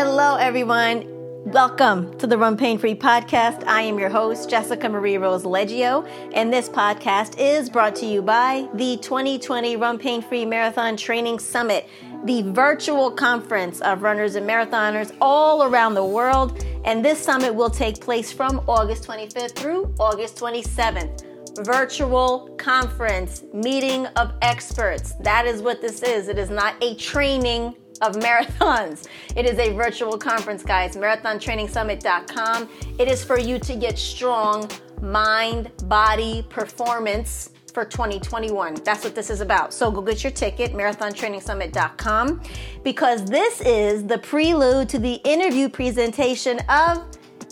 Hello, everyone. Welcome to the Run Pain Free podcast. I am your host, Jessica Marie Rose Leggio, and this podcast is brought to you by the 2020 Run Pain Free Marathon Training Summit, the virtual conference of runners and marathoners all around the world. And this summit will take place from August 25th through August 27th. Virtual conference, meeting of experts. That is what this is. It is not a training of marathons. It is a virtual conference, guys. MarathonTrainingSummit.com. It is for you to get strong mind, body, performance for 2021. That's what this is about. So go get your ticket, marathontrainingsummit.com, because this is the prelude to the interview presentation of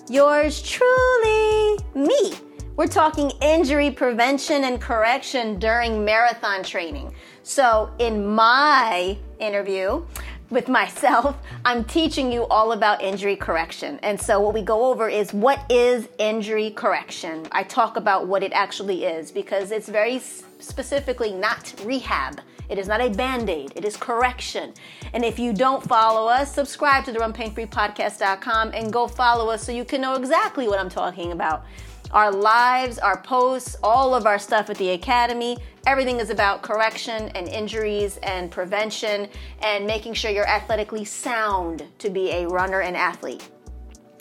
yours truly, me. We're talking injury prevention and correction during marathon training. So, in my interview, with myself, I'm teaching you all about injury correction. And so, what we go over is what is injury correction? I talk about what it actually is because it's very specifically not rehab. It is not a band aid, it is correction. And if you don't follow us, subscribe to the runpainfreepodcast.com and go follow us so you can know exactly what I'm talking about our lives, our posts, all of our stuff at the Academy. Everything is about correction and injuries and prevention and making sure you're athletically sound to be a runner and athlete.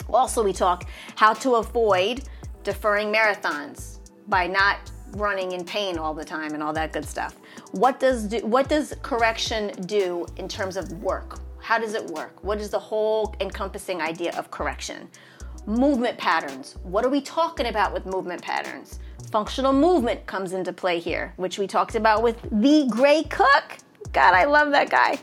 Also, we talk how to avoid deferring marathons by not running in pain all the time and all that good stuff. What does do, what does correction do in terms of work? How does it work? What is the whole encompassing idea of correction? Movement patterns. What are we talking about with movement patterns? Functional movement comes into play here, which we talked about with the Gray Cook. God, I love that guy.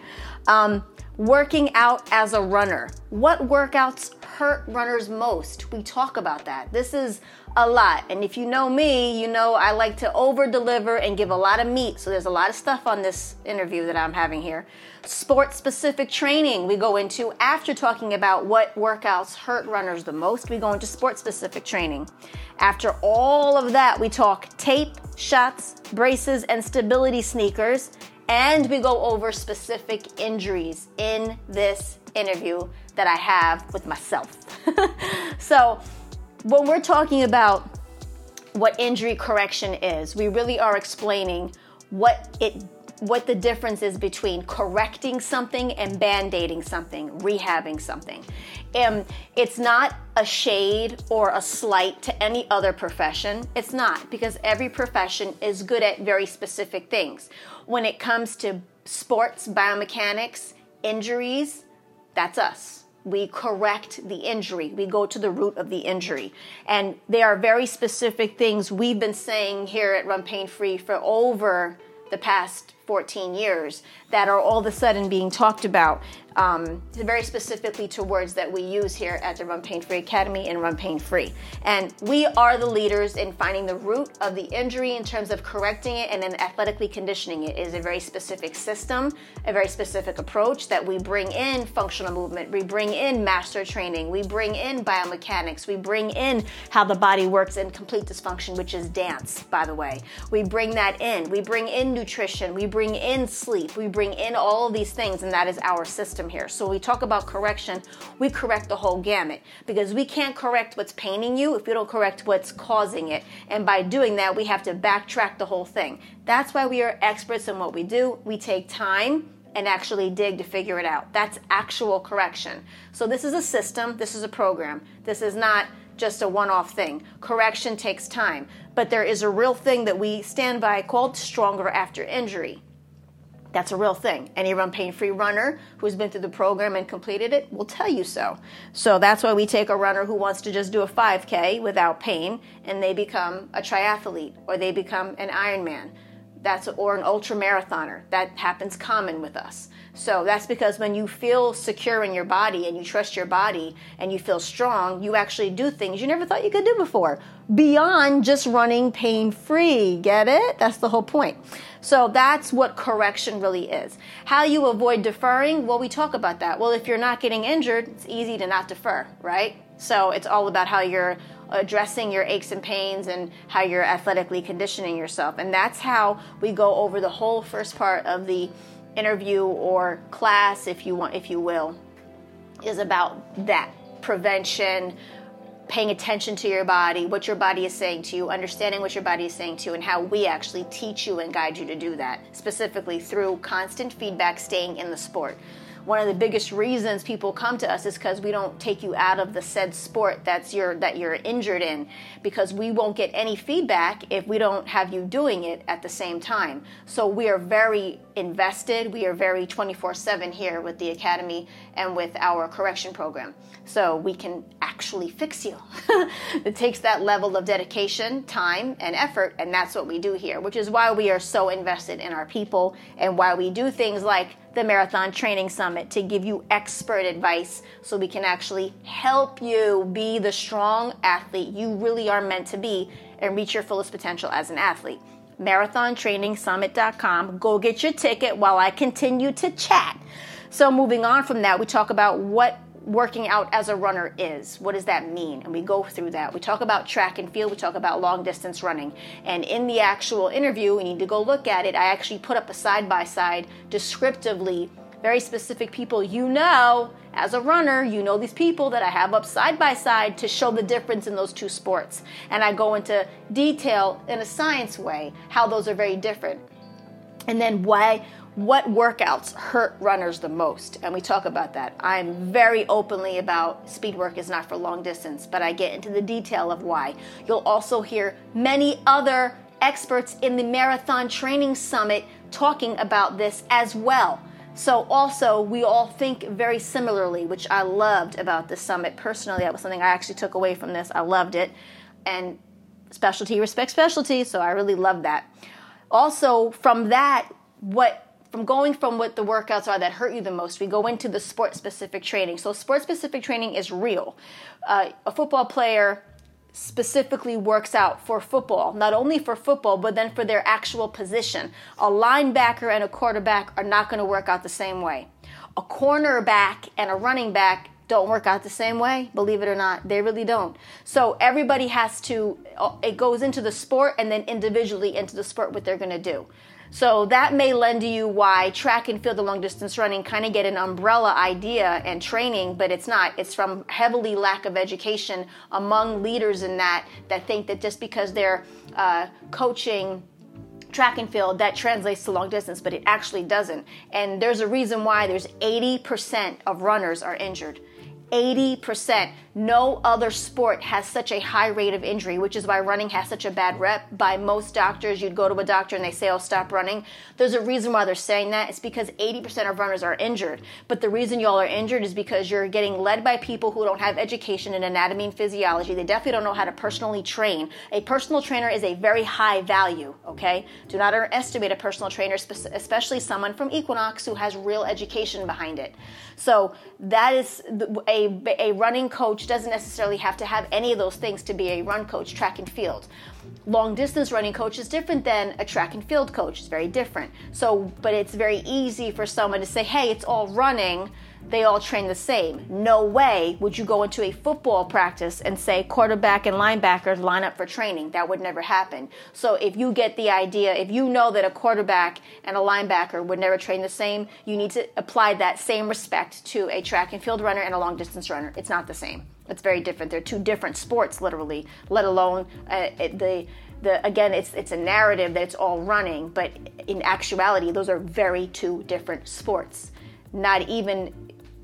Um, working out as a runner. What workouts hurt runners most? We talk about that. This is a lot. And if you know me, you know I like to over deliver and give a lot of meat. So there's a lot of stuff on this interview that I'm having here. Sport specific training we go into after talking about what workouts hurt runners the most. We go into sport specific training. After all of that, we talk tape, shots, braces, and stability sneakers. And we go over specific injuries in this interview that I have with myself. so, when we're talking about what injury correction is, we really are explaining what it what the difference is between correcting something and band-aiding something, rehabbing something. And it's not a shade or a slight to any other profession. It's not because every profession is good at very specific things. When it comes to sports, biomechanics, injuries, that's us we correct the injury. We go to the root of the injury. And they are very specific things we've been saying here at Run Pain Free for over the past 14 years that are all of a sudden being talked about um, very specifically to words that we use here at the Run Pain Free Academy and Run Pain Free. And we are the leaders in finding the root of the injury in terms of correcting it and then athletically conditioning it. It is a very specific system, a very specific approach that we bring in functional movement, we bring in master training, we bring in biomechanics, we bring in how the body works in complete dysfunction, which is dance, by the way. We bring that in. We bring in nutrition, we bring in sleep, we bring in all of these things, and that is our system here. So we talk about correction, we correct the whole gamut because we can't correct what's paining you if we don't correct what's causing it. And by doing that, we have to backtrack the whole thing. That's why we are experts in what we do. We take time and actually dig to figure it out. That's actual correction. So this is a system, this is a program. This is not just a one off thing. Correction takes time, but there is a real thing that we stand by called stronger after injury. That's a real thing. Any run pain free runner who's been through the program and completed it will tell you so. So that's why we take a runner who wants to just do a 5K without pain and they become a triathlete or they become an Ironman. That's or an ultra marathoner. That happens common with us. So that's because when you feel secure in your body and you trust your body and you feel strong, you actually do things you never thought you could do before beyond just running pain free. Get it? That's the whole point. So that's what correction really is. How you avoid deferring? Well, we talk about that. Well, if you're not getting injured, it's easy to not defer, right? So it's all about how you're addressing your aches and pains and how you're athletically conditioning yourself. And that's how we go over the whole first part of the interview or class if you want if you will is about that prevention paying attention to your body, what your body is saying to you, understanding what your body is saying to you, and how we actually teach you and guide you to do that, specifically through constant feedback, staying in the sport one of the biggest reasons people come to us is because we don't take you out of the said sport that's your that you're injured in. Because we won't get any feedback if we don't have you doing it at the same time. So we are very invested. We are very 24/7 here with the academy and with our correction program. So we can actually fix you. It takes that level of dedication time and effort and that's what we do here which is why we are so invested in our people and why we do things like the Marathon Training Summit to give you expert advice so we can actually help you be the strong athlete you really are meant to be and reach your fullest potential as an athlete. MarathonTrainingSummit.com. Go get your ticket while I continue to chat. So, moving on from that, we talk about what working out as a runner is. What does that mean? And we go through that. We talk about track and field, we talk about long distance running. And in the actual interview, we need to go look at it. I actually put up a side by side descriptively, very specific people you know as a runner, you know these people that I have up side by side to show the difference in those two sports. And I go into detail in a science way how those are very different. And then why what workouts hurt runners the most? And we talk about that. I'm very openly about speed work is not for long distance but i get into the detail of why. You'll also hear many other experts in the marathon training summit talking about this as well. So also we all think very similarly which i loved about the summit. Personally that was something i actually took away from this. I loved it. And specialty respects specialty so i really love that. Also from that what from going from what the workouts are that hurt you the most, we go into the sport specific training. So, sport specific training is real. Uh, a football player specifically works out for football, not only for football, but then for their actual position. A linebacker and a quarterback are not going to work out the same way. A cornerback and a running back don't work out the same way, believe it or not. They really don't. So everybody has to, uh, it goes into the sport and then individually into the sport what they're going to do. So that may lend to you why track and field and long distance running kind of get an umbrella idea and training, but it's not. It's from heavily lack of education among leaders in that that think that just because they're uh, coaching track and field that translates to long distance, but it actually doesn't. And there's a reason why there's 80% of runners are injured. 80%. No other sport has such a high rate of injury, which is why running has such a bad rep. By most doctors, you'd go to a doctor and they say, oh, stop running. There's a reason why they're saying that. It's because 80% of runners are injured. But the reason y'all are injured is because you're getting led by people who don't have education in anatomy and physiology. They definitely don't know how to personally train. A personal trainer is a very high value, okay? Do not underestimate a personal trainer, especially someone from Equinox who has real education behind it. So that is a, a running coach doesn't necessarily have to have any of those things to be a run coach, track and field. Long distance running coach is different than a track and field coach. It's very different. So, but it's very easy for someone to say, hey, it's all running they all train the same. No way would you go into a football practice and say quarterback and linebackers line up for training. That would never happen. So if you get the idea, if you know that a quarterback and a linebacker would never train the same, you need to apply that same respect to a track and field runner and a long distance runner. It's not the same. It's very different. They're two different sports, literally. Let alone uh, the the again, it's it's a narrative that it's all running, but in actuality, those are very two different sports. Not even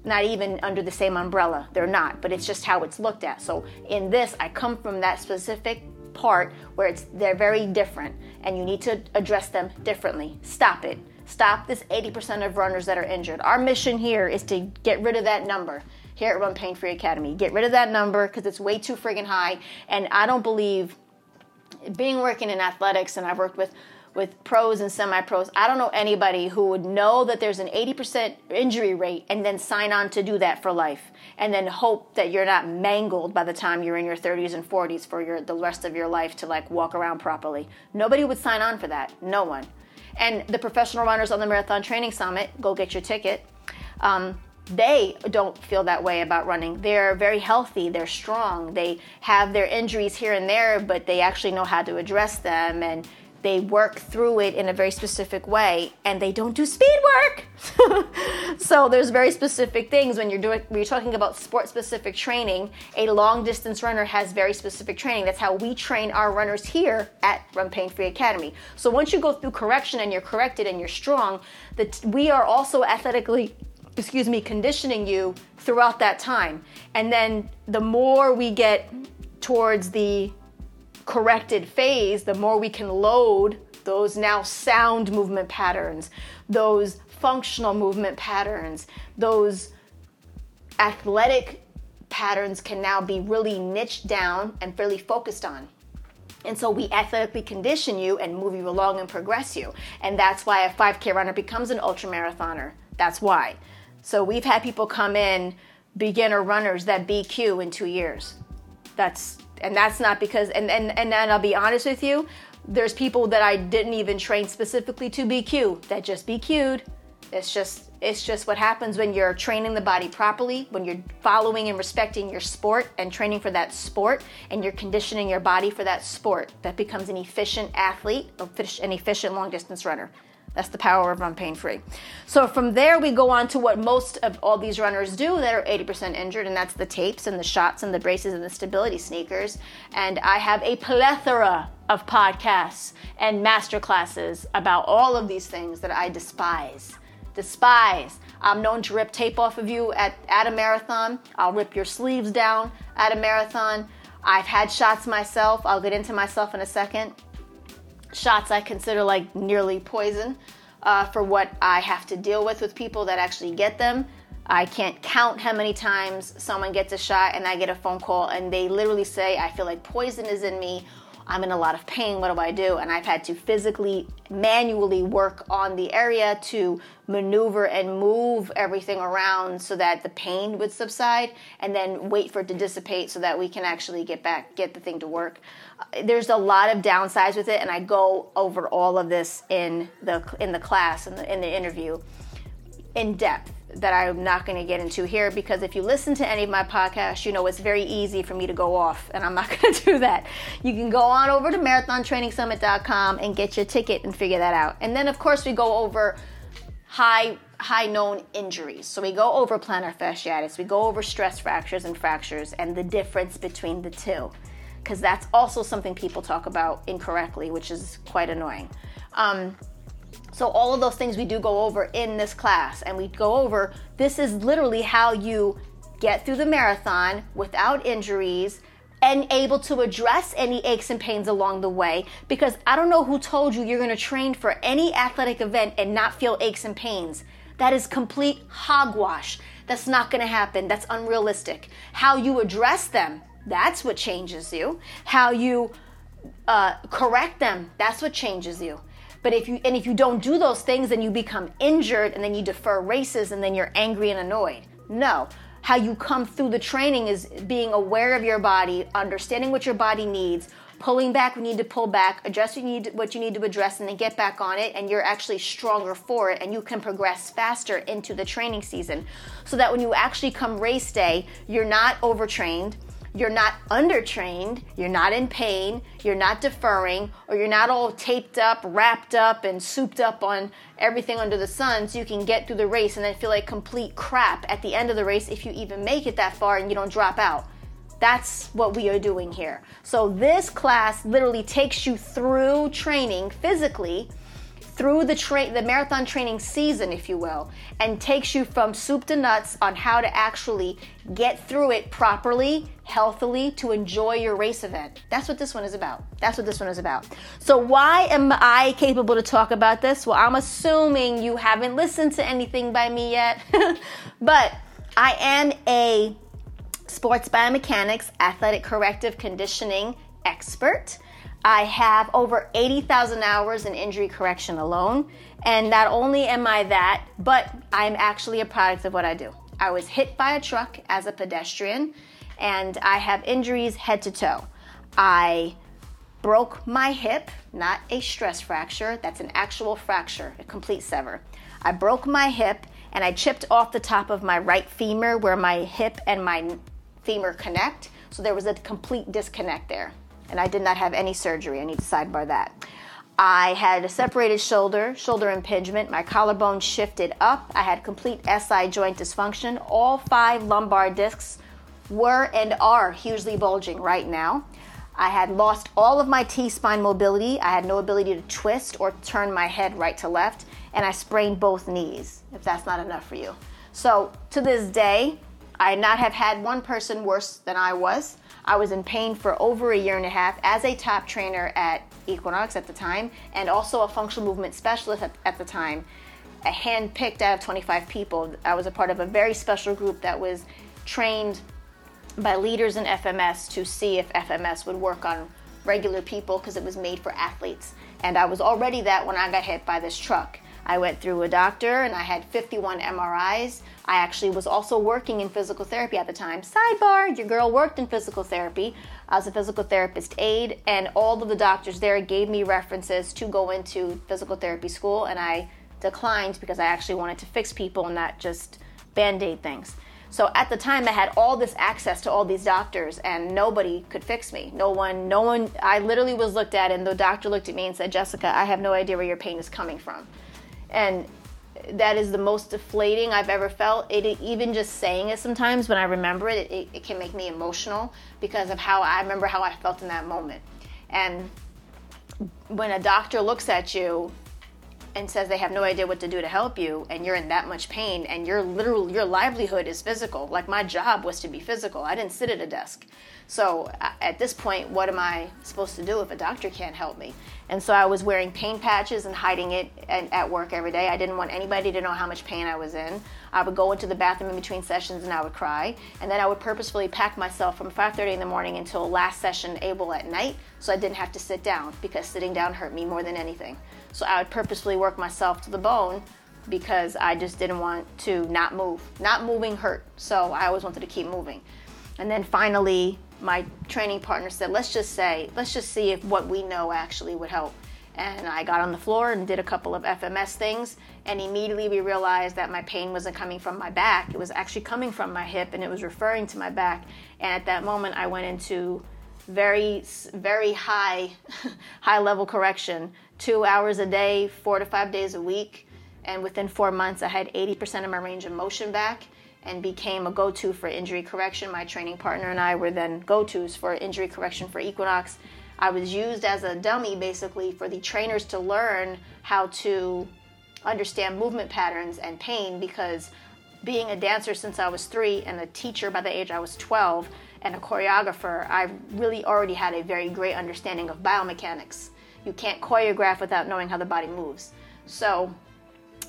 not even under the same umbrella. They're not, but it's just how it's looked at. So in this, I come from that specific part where it's they're very different and you need to address them differently. Stop it. Stop this 80% of runners that are injured. Our mission here is to get rid of that number here at Run Pain Free Academy. Get rid of that number because it's way too friggin' high. And I don't believe being working in athletics and I've worked with with pros and semi pros. I don't know anybody who would know that there's an 80% injury rate and then sign on to do that for life and then hope that you're not mangled by the time you're in your 30s and 40s for your, the rest of your life to like walk around properly. Nobody would sign on for that. No one. And the professional runners on the Marathon Training Summit, go get your ticket. Um, they don't feel that way about running. They're very healthy, they're strong, they have their injuries here and there, but they actually know how to address them and they work through it in a very specific way and they don't do speed work. So there's very specific things. When you're doing when you're talking about sport specific training a long distance runner has very specific training. That's how we train our runners here at run pain free academy. So once you go through correction and you're corrected and you're strong that we are also athletically excuse me conditioning you throughout that time and then the more we get towards the corrected phase, the more we can load those now sound movement patterns, those functional movement patterns, those athletic patterns can now be really niched down and really focused on. And so we athletically condition you and move you along and progress you. And that's why a 5K runner becomes an ultra marathoner. That's why. So we've had people come in, beginner runners that BQ in two years. That's and that's not because and and and then I'll be honest with you, there's people that I didn't even train specifically to BQ that just BQ'd. It's just it's just what happens when you're training the body properly, when you're following and respecting your sport and training for that sport, and you're conditioning your body for that sport. That becomes an efficient athlete, an efficient long distance runner. That's the power of run pain free. So from there, we go on to what most of all these runners do that are 80% injured, and that's the tapes and the shots and the braces and the stability sneakers. And I have a plethora of podcasts and master classes about all of these things that I despise. Despise. I'm known to rip tape off of you at, at a marathon. I'll rip your sleeves down at a marathon. I've had shots myself. I'll get into myself in a second shots I consider like nearly poison uh, for what I have to deal with with people that actually get them. I can't count how many times someone gets a shot and I get a phone call and they literally say, I feel like poison is in me I'm in a lot of pain. What do I do? And I've had to physically, manually work on the area to maneuver and move everything around so that the pain would subside and then wait for it to dissipate so that we can actually get back, get the thing to work. Uh, there's a lot of downsides with it, and I go over all of this in the in the class in the in the interview in depth that I'm not going to get into here because if you listen to any of my podcasts, you know it's very easy for me to go off, and I'm not going to do that. You can go on over to marathontrainingsummit.com and get your ticket and figure that out. And then, of course, we go over high high known injuries. So we go over plantar fasciitis, we go over stress fractures and fractures, and the difference between the two, because that's also something people talk about incorrectly, which is quite annoying. Um, so, all of those things we do go over in this class, and we go over this is literally how you get through the marathon without injuries and able to address any aches and pains along the way. Because I don't know who told you you're gonna train for any athletic event and not feel aches and pains. That is complete hogwash. That's not gonna happen. That's unrealistic. How you address them, that's what changes you. How you uh, correct them, that's what changes you. But if you and if you don't do those things, then you become injured and then you defer races and then you're angry and annoyed. No. How you come through the training is being aware of your body, understanding what your body needs, pulling back when you need to pull back, addressing what you need, to, what you need to address, and then get back on it, and you're actually stronger for it, and you can progress faster into the training season. So that when you actually come race day, you're not overtrained, you're not undertrained, you're not in pain, you're not deferring, or you're not all taped up, wrapped up, and souped up on everything under the sun so you can get through the race and then feel like complete crap at the end of the race if you even make it that far and you don't drop out. That's what we are doing here. So, this class literally takes you through training physically through the the marathon training season, if you will, and takes you from soup to nuts on how to actually get through it properly, healthily, to enjoy your race event. That's what this one is about. That's what this one is about. So why am I capable to talk about this? Well, I'm assuming you haven't listened to anything by me yet, but I am a sports biomechanics, athletic corrective conditioning expert. I have over 80,000 hours in injury correction alone. And not only am I that, but I'm actually a product of what I do. I was hit by a truck as a pedestrian, and I have injuries head to toe. I broke my hip, not a stress fracture, that's an actual fracture, a complete sever. I broke my hip and I chipped off the top of my right femur where my hip and my femur connect. So there was a complete disconnect there. And I did not have any surgery. I need to sidebar that. I had a separated shoulder, shoulder impingement. My collarbone shifted up. I had complete SI joint dysfunction. All five lumbar discs were and are hugely bulging right now. I had lost all of my T spine mobility. I had no ability to twist or turn my head right to left, and I sprained both knees, if that's not enough for you. So, to this day, I not have had one person worse than I was. I was in pain for over a year and a half as a top trainer at Equinox at the time, and also a functional movement specialist at, at the time. A hand picked out of 25 people. I was a part of a very special group that was trained by leaders in FMS to see if FMS would work on regular people because it was made for athletes. And I was already that when I got hit by this truck. I went through a doctor and I had 51 MRIs. I actually was also working in physical therapy at the time. Sidebar, your girl worked in physical therapy. I was a physical therapist aide, and all of the doctors there gave me references to go into physical therapy school, and I declined because I actually wanted to fix people and not just band aid things. So at the time, I had all this access to all these doctors, and nobody could fix me. No one, no one. I literally was looked at, and the doctor looked at me and said, "Jessica, I have no idea where your pain is coming from," and that is the most deflating I've ever felt. It even just saying it sometimes when I remember it, it, it can make me emotional because of how I remember how I felt in that moment. And when a doctor looks at you and says they have no idea what to do to help you and you're in that much pain and your literal your livelihood is physical like my job was to be physical i didn't sit at a desk so at this point what am i supposed to do if a doctor can't help me? And so i was wearing pain patches and hiding it at work every day. I didn't want anybody to know how much pain i was in. I would go into the bathroom in between sessions and i would cry. And then i would purposefully pack myself from 5.30 in the morning until last session able at night so i didn't have to sit down because sitting down hurt me more than anything. So I would purposefully work myself to the bone because I just didn't want to not move. Not moving hurt, so I always wanted to keep moving. And then finally, my training partner said, "Let's just say, let's just see if what we know actually would help." And I got on the floor and did a couple of FMS things, and immediately we realized that my pain wasn't coming from my back; it was actually coming from my hip, and it was referring to my back. And at that moment, I went into very, very high, high level correction two hours a day, four to five days a week. And within four months, I had 80% of my range of motion back and became a go to for injury correction. My training partner and I were then go tos for injury correction for Equinox. I was used as a dummy basically for the trainers to learn how to understand movement patterns and pain because being a dancer since I was three and a teacher by the age I was 12 and a choreographer, I really already had a very great understanding of biomechanics you can't choreograph without knowing how the body moves. So,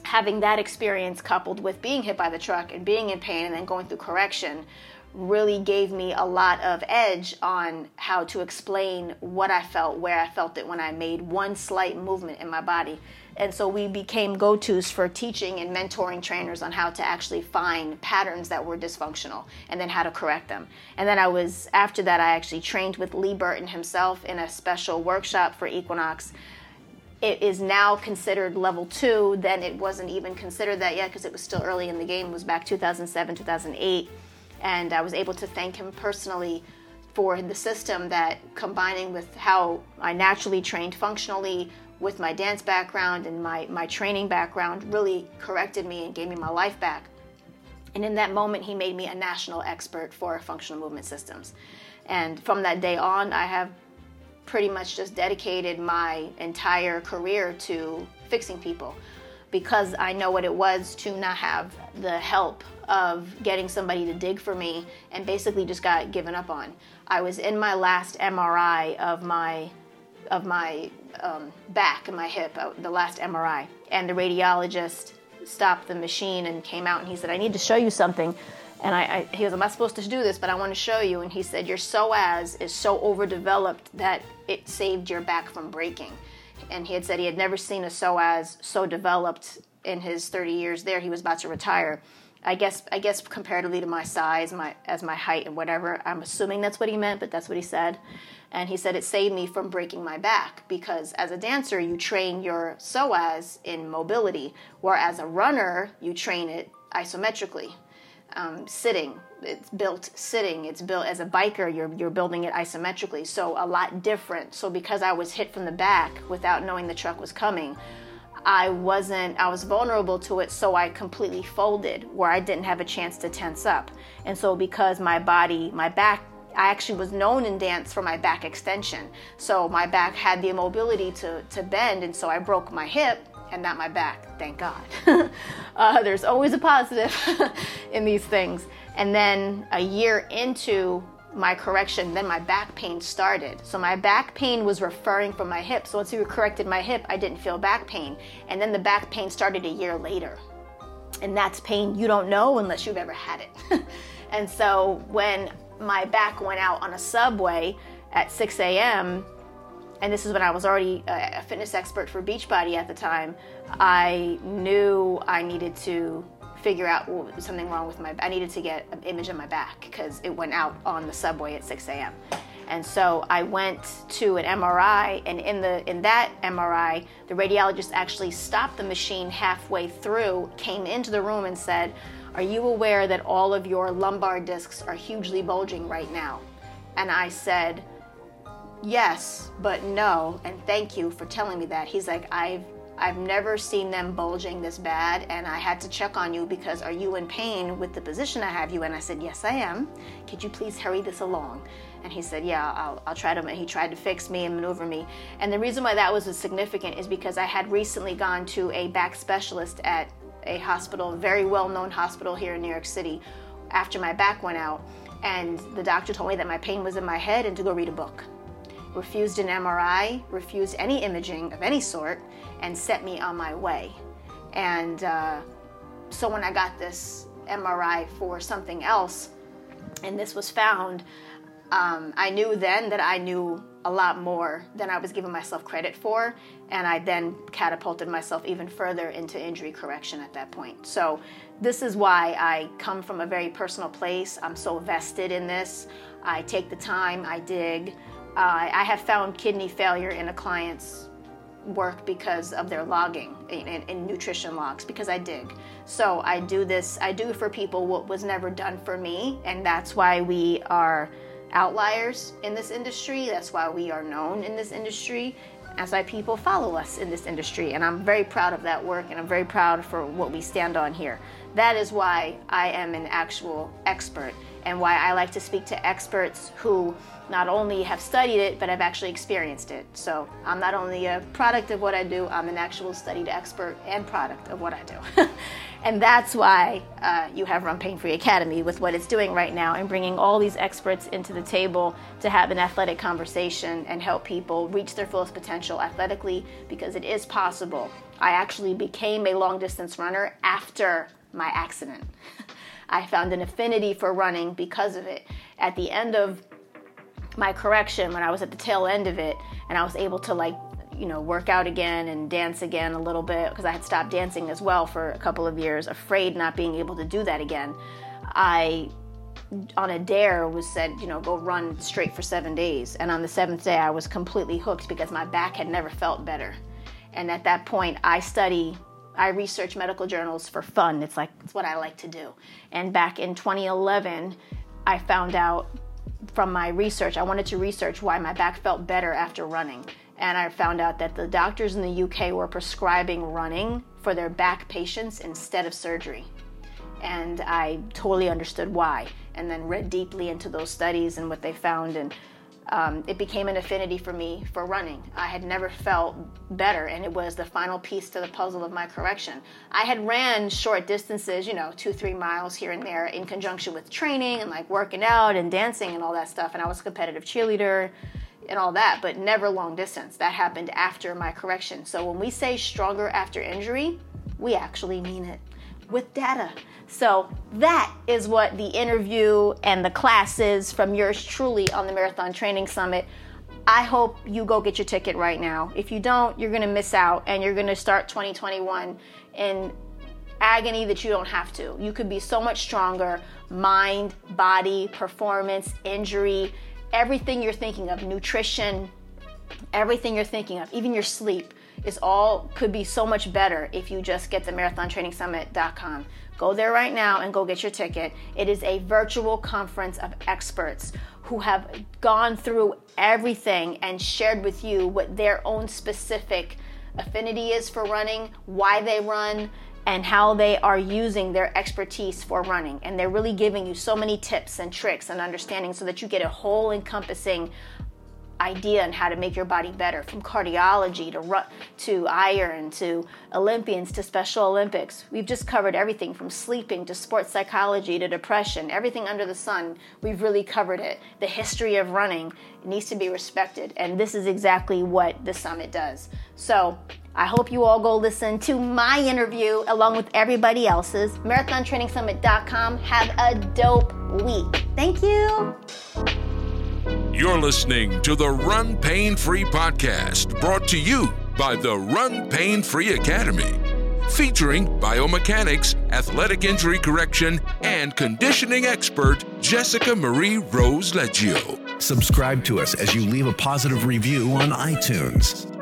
having that experience coupled with being hit by the truck and being in pain and then going through correction really gave me a lot of edge on how to explain what I felt, where I felt it when I made one slight movement in my body. And so we became go tos for teaching and mentoring trainers on how to actually find patterns that were dysfunctional and then how to correct them. And then I was, after that, I actually trained with Lee Burton himself in a special workshop for Equinox. It is now considered level two. Then it wasn't even considered that yet because it was still early in the game. It was back 2007, 2008. And I was able to thank him personally for the system that combining with how I naturally trained functionally with my dance background and my, my training background really corrected me and gave me my life back. And in that moment, he made me a national expert for functional movement systems. And from that day on, I have pretty much just dedicated my entire career to fixing people because I know what it was to not have the help of getting somebody to dig for me and basically just got given up on. I was in my last MRI of my of my um, back and my hip, uh, the last MRI, and the radiologist stopped the machine and came out and he said, "I need to show you something." And I, I, he goes, Am I supposed to do this? But I want to show you. And he said, Your psoas is so overdeveloped that it saved your back from breaking. And he had said he had never seen a psoas so developed in his 30 years there. He was about to retire. I guess I guess comparatively to my size, my as my height and whatever, I'm assuming that's what he meant, but that's what he said. And he said it saved me from breaking my back because as a dancer you train your psoas in mobility, whereas a runner you train it isometrically um, sitting. It's built sitting. It's built as a biker. You're you're building it isometrically, so a lot different. So because I was hit from the back without knowing the truck was coming, I wasn't. I was vulnerable to it, so I completely folded where I didn't have a chance to tense up. And so because my body, my back. I actually was known in dance for my back extension. So my back had the immobility to, to bend, and so I broke my hip and not my back, thank God. uh, there's always a positive in these things. And then a year into my correction, then my back pain started. So my back pain was referring from my hip. So once you corrected my hip, I didn't feel back pain. And then the back pain started a year later. And that's pain you don't know unless you've ever had it. and so when my back went out on a subway at 6 a.m., and this is when I was already a fitness expert for Beachbody at the time, I knew I needed to figure out something wrong with my I needed to get an image of my back because it went out on the subway at 6 a.m. And so I went to an MRI, and in the in that MRI, the radiologist actually stopped the machine halfway through, came into the room, and said, "Are you aware that all of your lumbar discs are hugely bulging right now?" And I said, yes, but no, and thank you for telling me that. He's like, I've I've never seen them bulging this bad, and I had to check on you because are you in pain with the position I have you? And I said, Yes, I am. Could you please hurry this along? And he said, Yeah, I'll, I'll try to. He tried to fix me and maneuver me. And the reason why that was significant is because I had recently gone to a back specialist at a hospital, very well known hospital here in New York City, after my back went out. And the doctor told me that my pain was in my head and to go read a book refused an MRI, refused any imaging of any sort, and set me on my way. And uh, so when I got this MRI for something else, and this was found, um, I knew then that I knew a lot more than I was giving myself credit for, and I then catapulted myself even further into injury correction at that point. So, this is why I come from a very personal place. I'm so vested in this. I take the time, I dig, uh, I have found kidney failure in a client's work because of their logging in, nutrition logs because I dig. So I do this, I do for people what was never done for me, and that's why we are outliers in this industry. That's why we are known in this industry. That's why people follow us in this industry, and I'm very proud of that work, and I'm very proud for what we stand on here. That is why I am an actual expert, and why I like to speak to experts who not only have studied it, but have actually experienced it. So I'm not only a product of what I do, I'm an actual studied expert and product of what I do. and that's why uh, you have Run Pain Free Academy with what it's doing right now and bringing all these experts into the table to have an athletic conversation and help people reach their fullest potential athletically because it is possible. I actually became a long distance runner after my accident. I found an affinity for running because of it. At the end of my correction when I was at the tail end of it and I was able to like you know work out again and dance again a little bit because I had stopped dancing as well for a couple of years afraid not being able to do that again I on a dare was said you know go run straight for 7 days and on the 7th day I was completely hooked because my back had never felt better and at that point I study I research medical journals for fun. It's like it's what I like to do. And back in 2011, I found out from my research, I wanted to research why my back felt better after running. And I found out that the doctors in the UK were prescribing running for their back patients instead of surgery. And I totally understood why, and then read deeply into those studies and what they found. And um, it became an affinity for me for running. I had never felt better, and it was the final piece to the puzzle of my correction. I had ran short distances, you know, two, three miles here and there in conjunction with training and like working out and dancing and all that stuff. And I was a competitive cheerleader and all that, but never long distance. That happened after my correction. So when we say stronger after injury, we actually mean it. With data. So that is what the interview and the classes from yours truly on the Marathon Training Summit. I hope you go get your ticket right now. If you don't, you're going to miss out and you're going to start 2021 in agony that you don't have to. You could be so much stronger mind, body, performance, injury, everything you're thinking of, nutrition, everything you're thinking of, even your sleep is all could be so much better if you just get to marathontrainingsummit.com. Go there right now and go get your ticket. It is a virtual conference of experts who have gone through everything and shared with you what their own specific affinity is for running, why they run, and how they are using their expertise for running. And they're really giving you so many tips and tricks and understanding so that you get a whole encompassing idea on how to make your body better from cardiology to ru- to iron to Olympians to Special Olympics. We've just covered everything from sleeping to sports psychology to depression, everything under the sun. We've really covered it. The history of running needs to be respected, and this is exactly what the summit does. So, I hope you all go listen to my interview along with everybody else's. MarathonTrainingSummit.com. Have a dope week. Thank you. You're listening to the Run Pain Free podcast, brought to you by the Run Pain Free Academy, featuring biomechanics, athletic injury correction, and conditioning expert Jessica Marie Rose Leggio. Subscribe to us as you leave a positive review on iTunes.